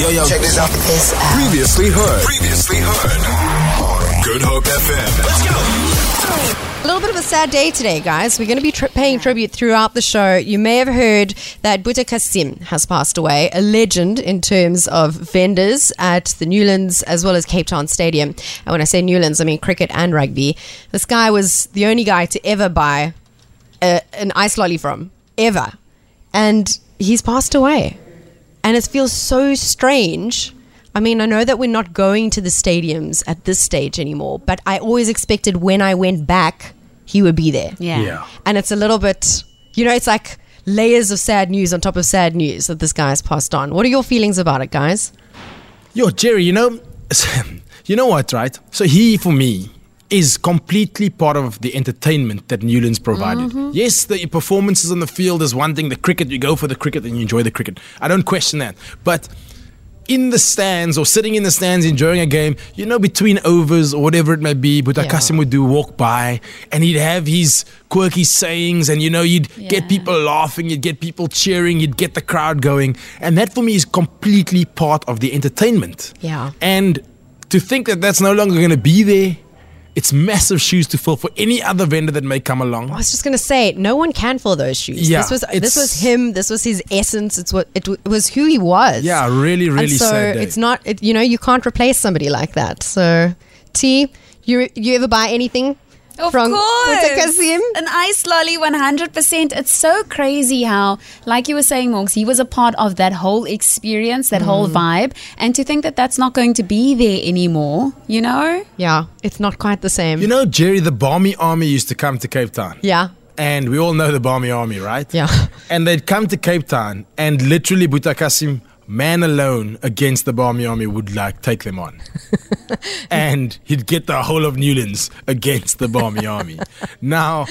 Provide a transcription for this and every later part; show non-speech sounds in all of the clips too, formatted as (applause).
Yo, yo, check this out. This out. Previously heard. Previously heard. Good Hope FM. Let's go. A little bit of a sad day today, guys. We're going to be tri- paying tribute throughout the show. You may have heard that Boeta Cassiem has passed away, a legend in terms of vendors at the Newlands as well as Cape Town Stadium. And when I say Newlands, I mean cricket and rugby. This guy was the only guy to ever buy a, an ice lolly from, ever. And he's passed away. And it feels so strange. I mean, I know that we're not going to the stadiums at this stage anymore, but I always expected when I went back, he would be there. Yeah. Yeah. And it's a little bit, you know, it's like layers of sad news on top of sad news that this guy has passed on. What are your feelings about it, guys? Yo, Geri, you know, (laughs) you know what, right? So he, for me, is completely part of the entertainment that Newlands provided. Mm-hmm. Yes, the performances on the field is one thing. The cricket, you go for the cricket and you enjoy the cricket. I don't question that. But in the stands or sitting in the stands enjoying a game, you know, between overs or whatever it may be, Boeta Yeah. Would do walk by and he'd have his quirky sayings and, you know, you'd get people laughing, you'd get people cheering, you'd get the crowd going. And that for me is completely part of the entertainment. Yeah. And to think that that's no longer going to be there, it's massive shoes to fill for any other vendor that may come along. I was just gonna say, no one can fill those shoes. Yeah, this was this was him. This was his essence. It's what it, it was who he was. Yeah, really, really and so it's not. It, you know, you can't replace somebody like that. So, T, you you ever buy anything Of from course. Boeta Cassiem? An ice lolly 100%. It's so crazy how, like you were saying, Morgs, he was a part of that whole experience, that whole Mm. vibe. And to think that that's not going to be there anymore, you know? Yeah, it's not quite the same. You know, Geri, the Barmy Army used to come to Cape Town. yeah, And we all know the Barmy Army, right? Yeah. And they'd come to Cape Town and literally Boeta Cassiem, man alone against the Barmy Army, would like take them on. (laughs) and he'd get the whole of Newlands against the Barmy Army. Now,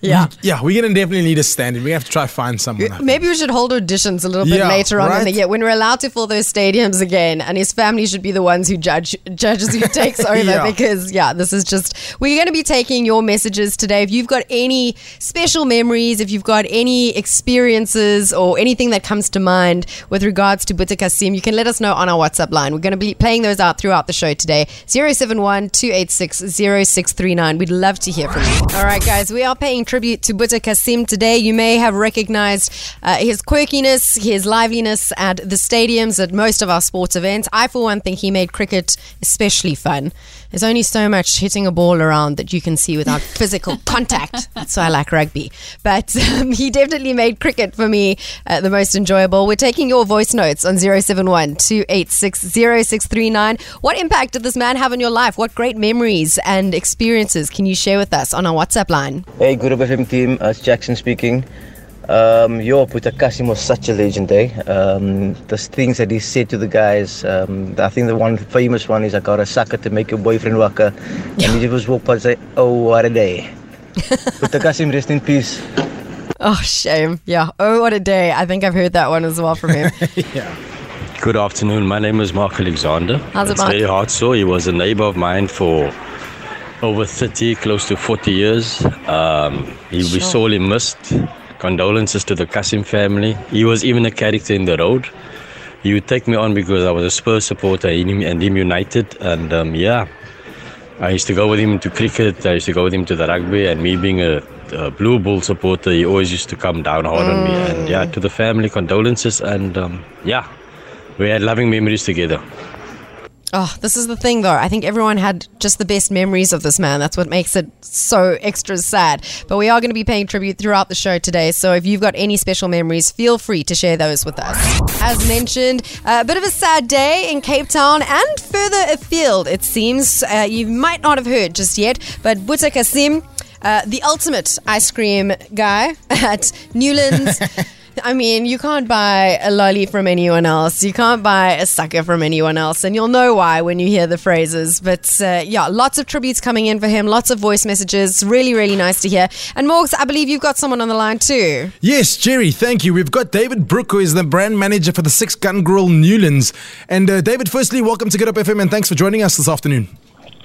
Yeah. we- yeah, we're going to definitely need a stand in. We have to try find someone. Maybe we should hold auditions a little bit Yeah, later on in right? the year when we're allowed to fill those stadiums again, and his family should be the ones who judge judges who (laughs) takes over Yeah. because yeah, this is just we're going to be taking your messages today. If you've got any special memories, if you've got any experiences or anything that comes to mind with regards to Boeta Cassiem, you can let us know on our WhatsApp line. We're going to be playing those out throughout the show today. 071 286 0639. We'd love to hear from you. All right, guys, we are paying tribute to Boeta Cassiem today. You may have recognized uh, his quirkiness, his liveliness at the stadiums, at most of our sports events. I, for one, think he made cricket especially fun. There's only so much hitting a ball around that you can see without (laughs) physical contact. That's why I like rugby. But um, he definitely made cricket for me uh, the most enjoyable. We're taking your voice notes on 071 What impact did this man have on your life? What great memories and experiences can you share with us on our WhatsApp line? Hey, Good Hope FM team, uh, it's Jackson speaking. Um, yo, Boeta Cassiem was such a legend, eh? Um, the things that he said to the guys, um, I think the one famous one is I got a sucker to make your boyfriend wakker. And he just walk past and say, oh, what a day. (laughs) Boeta Cassiem, rest in peace. Oh, shame. Yeah. Oh, what a day. I think I've heard that one as well from him. (laughs) yeah. Good afternoon. My name is Mark Alexander. How's it, It's Mark? very hard so. He was a neighbor of mine for over 30, close to 40 years. Um, he, We sorely missed. Condolences to the Cassiem family. He was even a character in the road. He would take me on because I was a Spurs supporter and him, and him United. And um, yeah, I used to go with him to cricket. I used to go with him to the rugby. And me being a, a Blue Bull supporter, he always used to come down hard on me. And yeah, to the family, condolences. And um, yeah, we had loving memories together. Oh, this is the thing, though. I think everyone had just the best memories of this man. That's what makes it so extra sad. But we are going to be paying tribute throughout the show today. So if you've got any special memories, feel free to share those with us. As mentioned, a bit of a sad day in Cape Town and further afield, it seems. Uh, you might not have heard just yet, but Boeta Cassiem, uh, the ultimate ice cream guy (laughs) at Newlands. (laughs) I mean, you can't buy a lolly from anyone else. You can't buy a sucker from anyone else. And you'll know why when you hear the phrases. But uh, yeah, lots of tributes coming in for him, lots of voice messages. Really, really nice to hear. And Morgs, I believe you've got someone on the line too. Yes, Geri, thank you. We've got David Brooke, who is the brand manager for the Six Gun Grill Newlands. And uh, David, firstly, welcome to Good Hope FM and thanks for joining us this afternoon.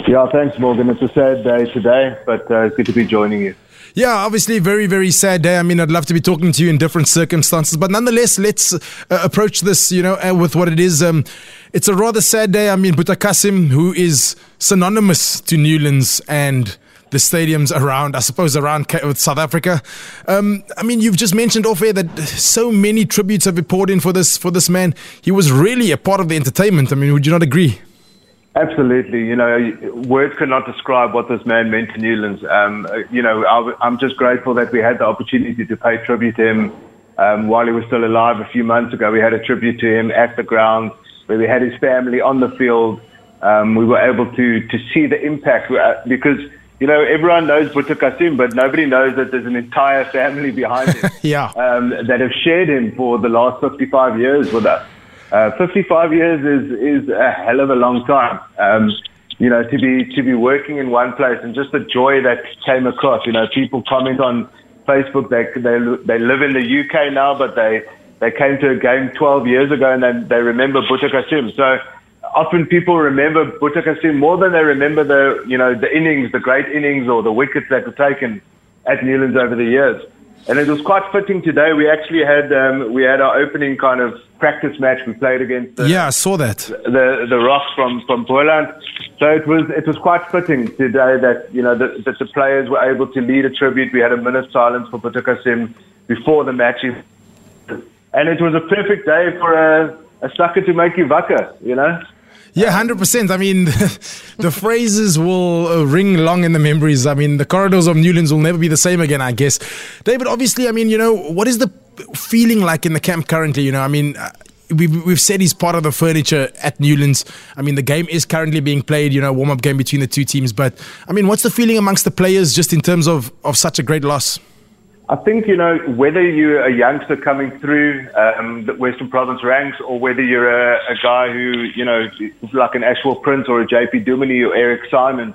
Yeah, thanks, Morgan. It's a sad day today, but uh, it's good to be joining you. Yeah, obviously, very, very sad day. I mean, I'd love to be talking to you in different circumstances, but nonetheless, let's uh, approach this, you know, uh, with what it is. Um, it's a rather sad day. I mean, Boeta Cassiem, who is synonymous to Newlands and the stadiums around, I suppose, around South Africa. Um, I mean, you've just mentioned off air that so many tributes have been poured in for this for this man. He was really a part of the entertainment. I mean, would you not agree? Absolutely. You know, words cannot describe what this man meant to Newlands. Um, you know, I'm just grateful that we had the opportunity to pay tribute to him um, while he was still alive a few months ago. We had a tribute to him at the ground where we had his family on the field. Um, we were able to, to see the impact uh, because, you know, everyone knows Boeta Cassiem, but nobody knows that there's an entire family behind him (laughs) yeah. um, that have shared him for the last 55 years with us. Uh, 55 years is, is a hell of a long time. Um, you know, to be, to be working in one place and just the joy that came across, you know, people comment on Facebook, they, they, they live in the UK now, but they, they came to a game 12 years ago and then they remember Boeta Cassiem. So often people remember Boeta Cassiem more than they remember the, you know, the innings, the great innings or the wickets that were taken at Newlands over the years. And it was quite fitting today. We actually had um, we had our opening kind of practice match. We played against the, yeah, I saw that the the Rocks from from Boland. So it was it was quite fitting today that you know that, that the players were able to lead a tribute. We had a minute's silence for Boeta Cassiem before the match, and it was a perfect day for a a sucker to make you wakker, you know. Yeah, hundred percent. I mean, (laughs) the phrases will uh, ring long in the memories. I mean, the corridors of Newlands will never be the same again. I guess, David. Obviously, I mean, you know, what is the feeling like in the camp currently? You know, I mean. Uh, we've, we've said he's part of the furniture at Newlands. I mean, the game is currently being played, you know, warm up game between the two teams. But, I mean, what's the feeling amongst the players just in terms of, of such a great loss? I think, you know, whether you're a youngster coming through um, the Western Province ranks or whether you're a, a guy who, you know, like an Ashwell Prince or a JP Duminy or Eric Simon,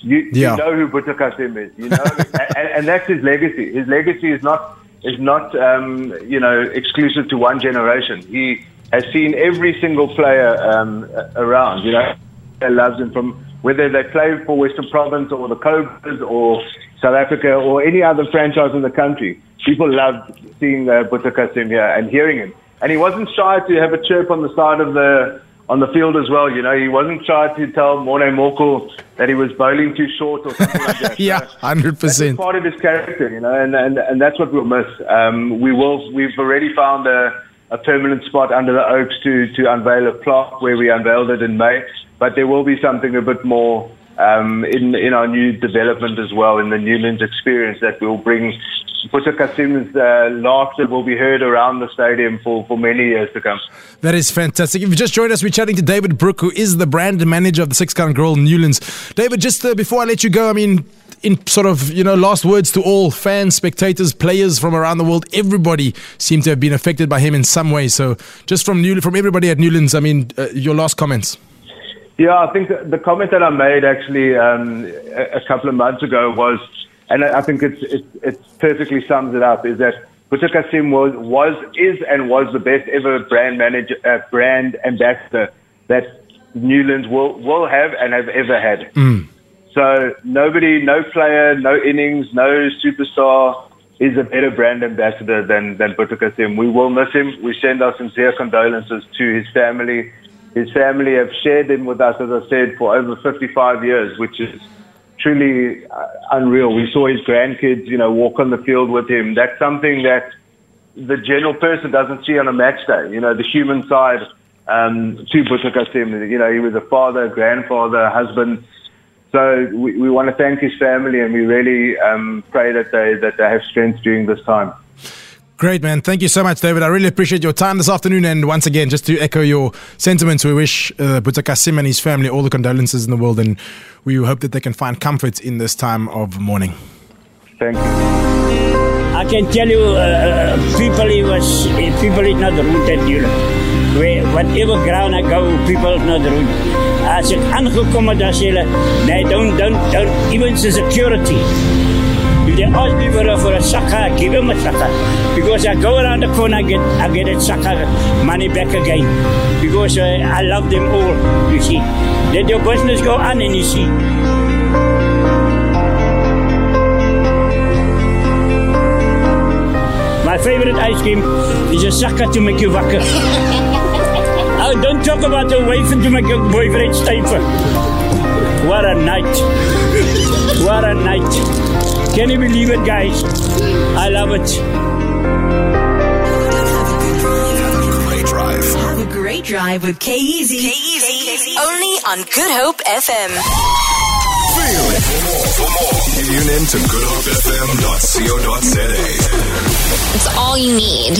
you, yeah. you know who Boeta Cassiem is, you know, (laughs) and, and, that's his legacy. His legacy is not, is not um, you know, exclusive to one generation. He has seen every single player um, around, you know, loves him from whether they play for Western Province or the Cobras or South Africa or any other franchise in the country. People loved seeing uh, Cassiem here and hearing him. And he wasn't shy to have a chirp on the side of the on the field as well. You know, he wasn't shy to tell Morne Morkel that he was bowling too short or something like that. (laughs) yeah, hundred percent. Part of his character, you know, and and, and that's what we'll miss. Um, we will. We've already found a, a permanent spot under the oaks to to unveil a plaque where we unveiled it in May but there will be something a bit more um, in in our new development as well in the Newlands experience that will bring Boeta Cassiem's uh, laughter will be heard around the stadium for, for many years to come. That is fantastic. If you just joined us, we're chatting to David Brooke, who is the brand manager of the Six Gun Grill Newlands. David, just uh, before I let you go, I mean, in sort of you know last words to all fans, spectators, players from around the world. Everybody seemed to have been affected by him in some way. So just from New, from everybody at Newlands, I mean, uh, your last comments. Yeah, I think the comment that I made actually um, a, couple of months ago was, and I think it's, it, it perfectly sums it up, is that Boeta Cassiem was, was, is, and was the best ever brand manager, uh, brand ambassador that Newlands will, will have and have ever had. Mm. So nobody, no player, no innings, no superstar is a better brand ambassador than, than Boeta Cassiem. We will miss him. We send our sincere condolences to his family his family have shared him with us, as I said, for over 55 years, which is truly uh, unreal. We saw his grandkids, you know, walk on the field with him. That's something that the general person doesn't see on a match day. You know, the human side um, to Boeta Cassiem. You know, he was a father, grandfather, husband. So we, we want to thank his family, and we really um, pray that they that they have strength during this time. Great, man. Thank you so much, David. I really appreciate your time this afternoon. And once again, just to echo your sentiments, we wish uh, Boeta Cassiem and his family all the condolences in the world. And we hope that they can find comfort in this time of mourning. Thank you. I can tell you, uh, people it was people is not rooted here. Where whatever ground I go, people is not rooted. As ek aangekom dan sê nee, don't don't don't even the security. If they ask me for a, for a sucker, I give them a sucker. Because I go around the corner, I get, I get a sucker money back again. Because uh, I love them all, you see. Let your business go on and you see. My favorite ice cream is a sucker to make you wakker. (laughs) oh, don't talk about a wife to make your boyfriend stiffer. What a night. What a night. Can you believe it, guys? I love it. Great drive. Have a great drive with K-Easy. K-Easy. Only on Good Hope FM. Feel it. For more, for more, tune in to goodhopefm.co.za. It's all you need.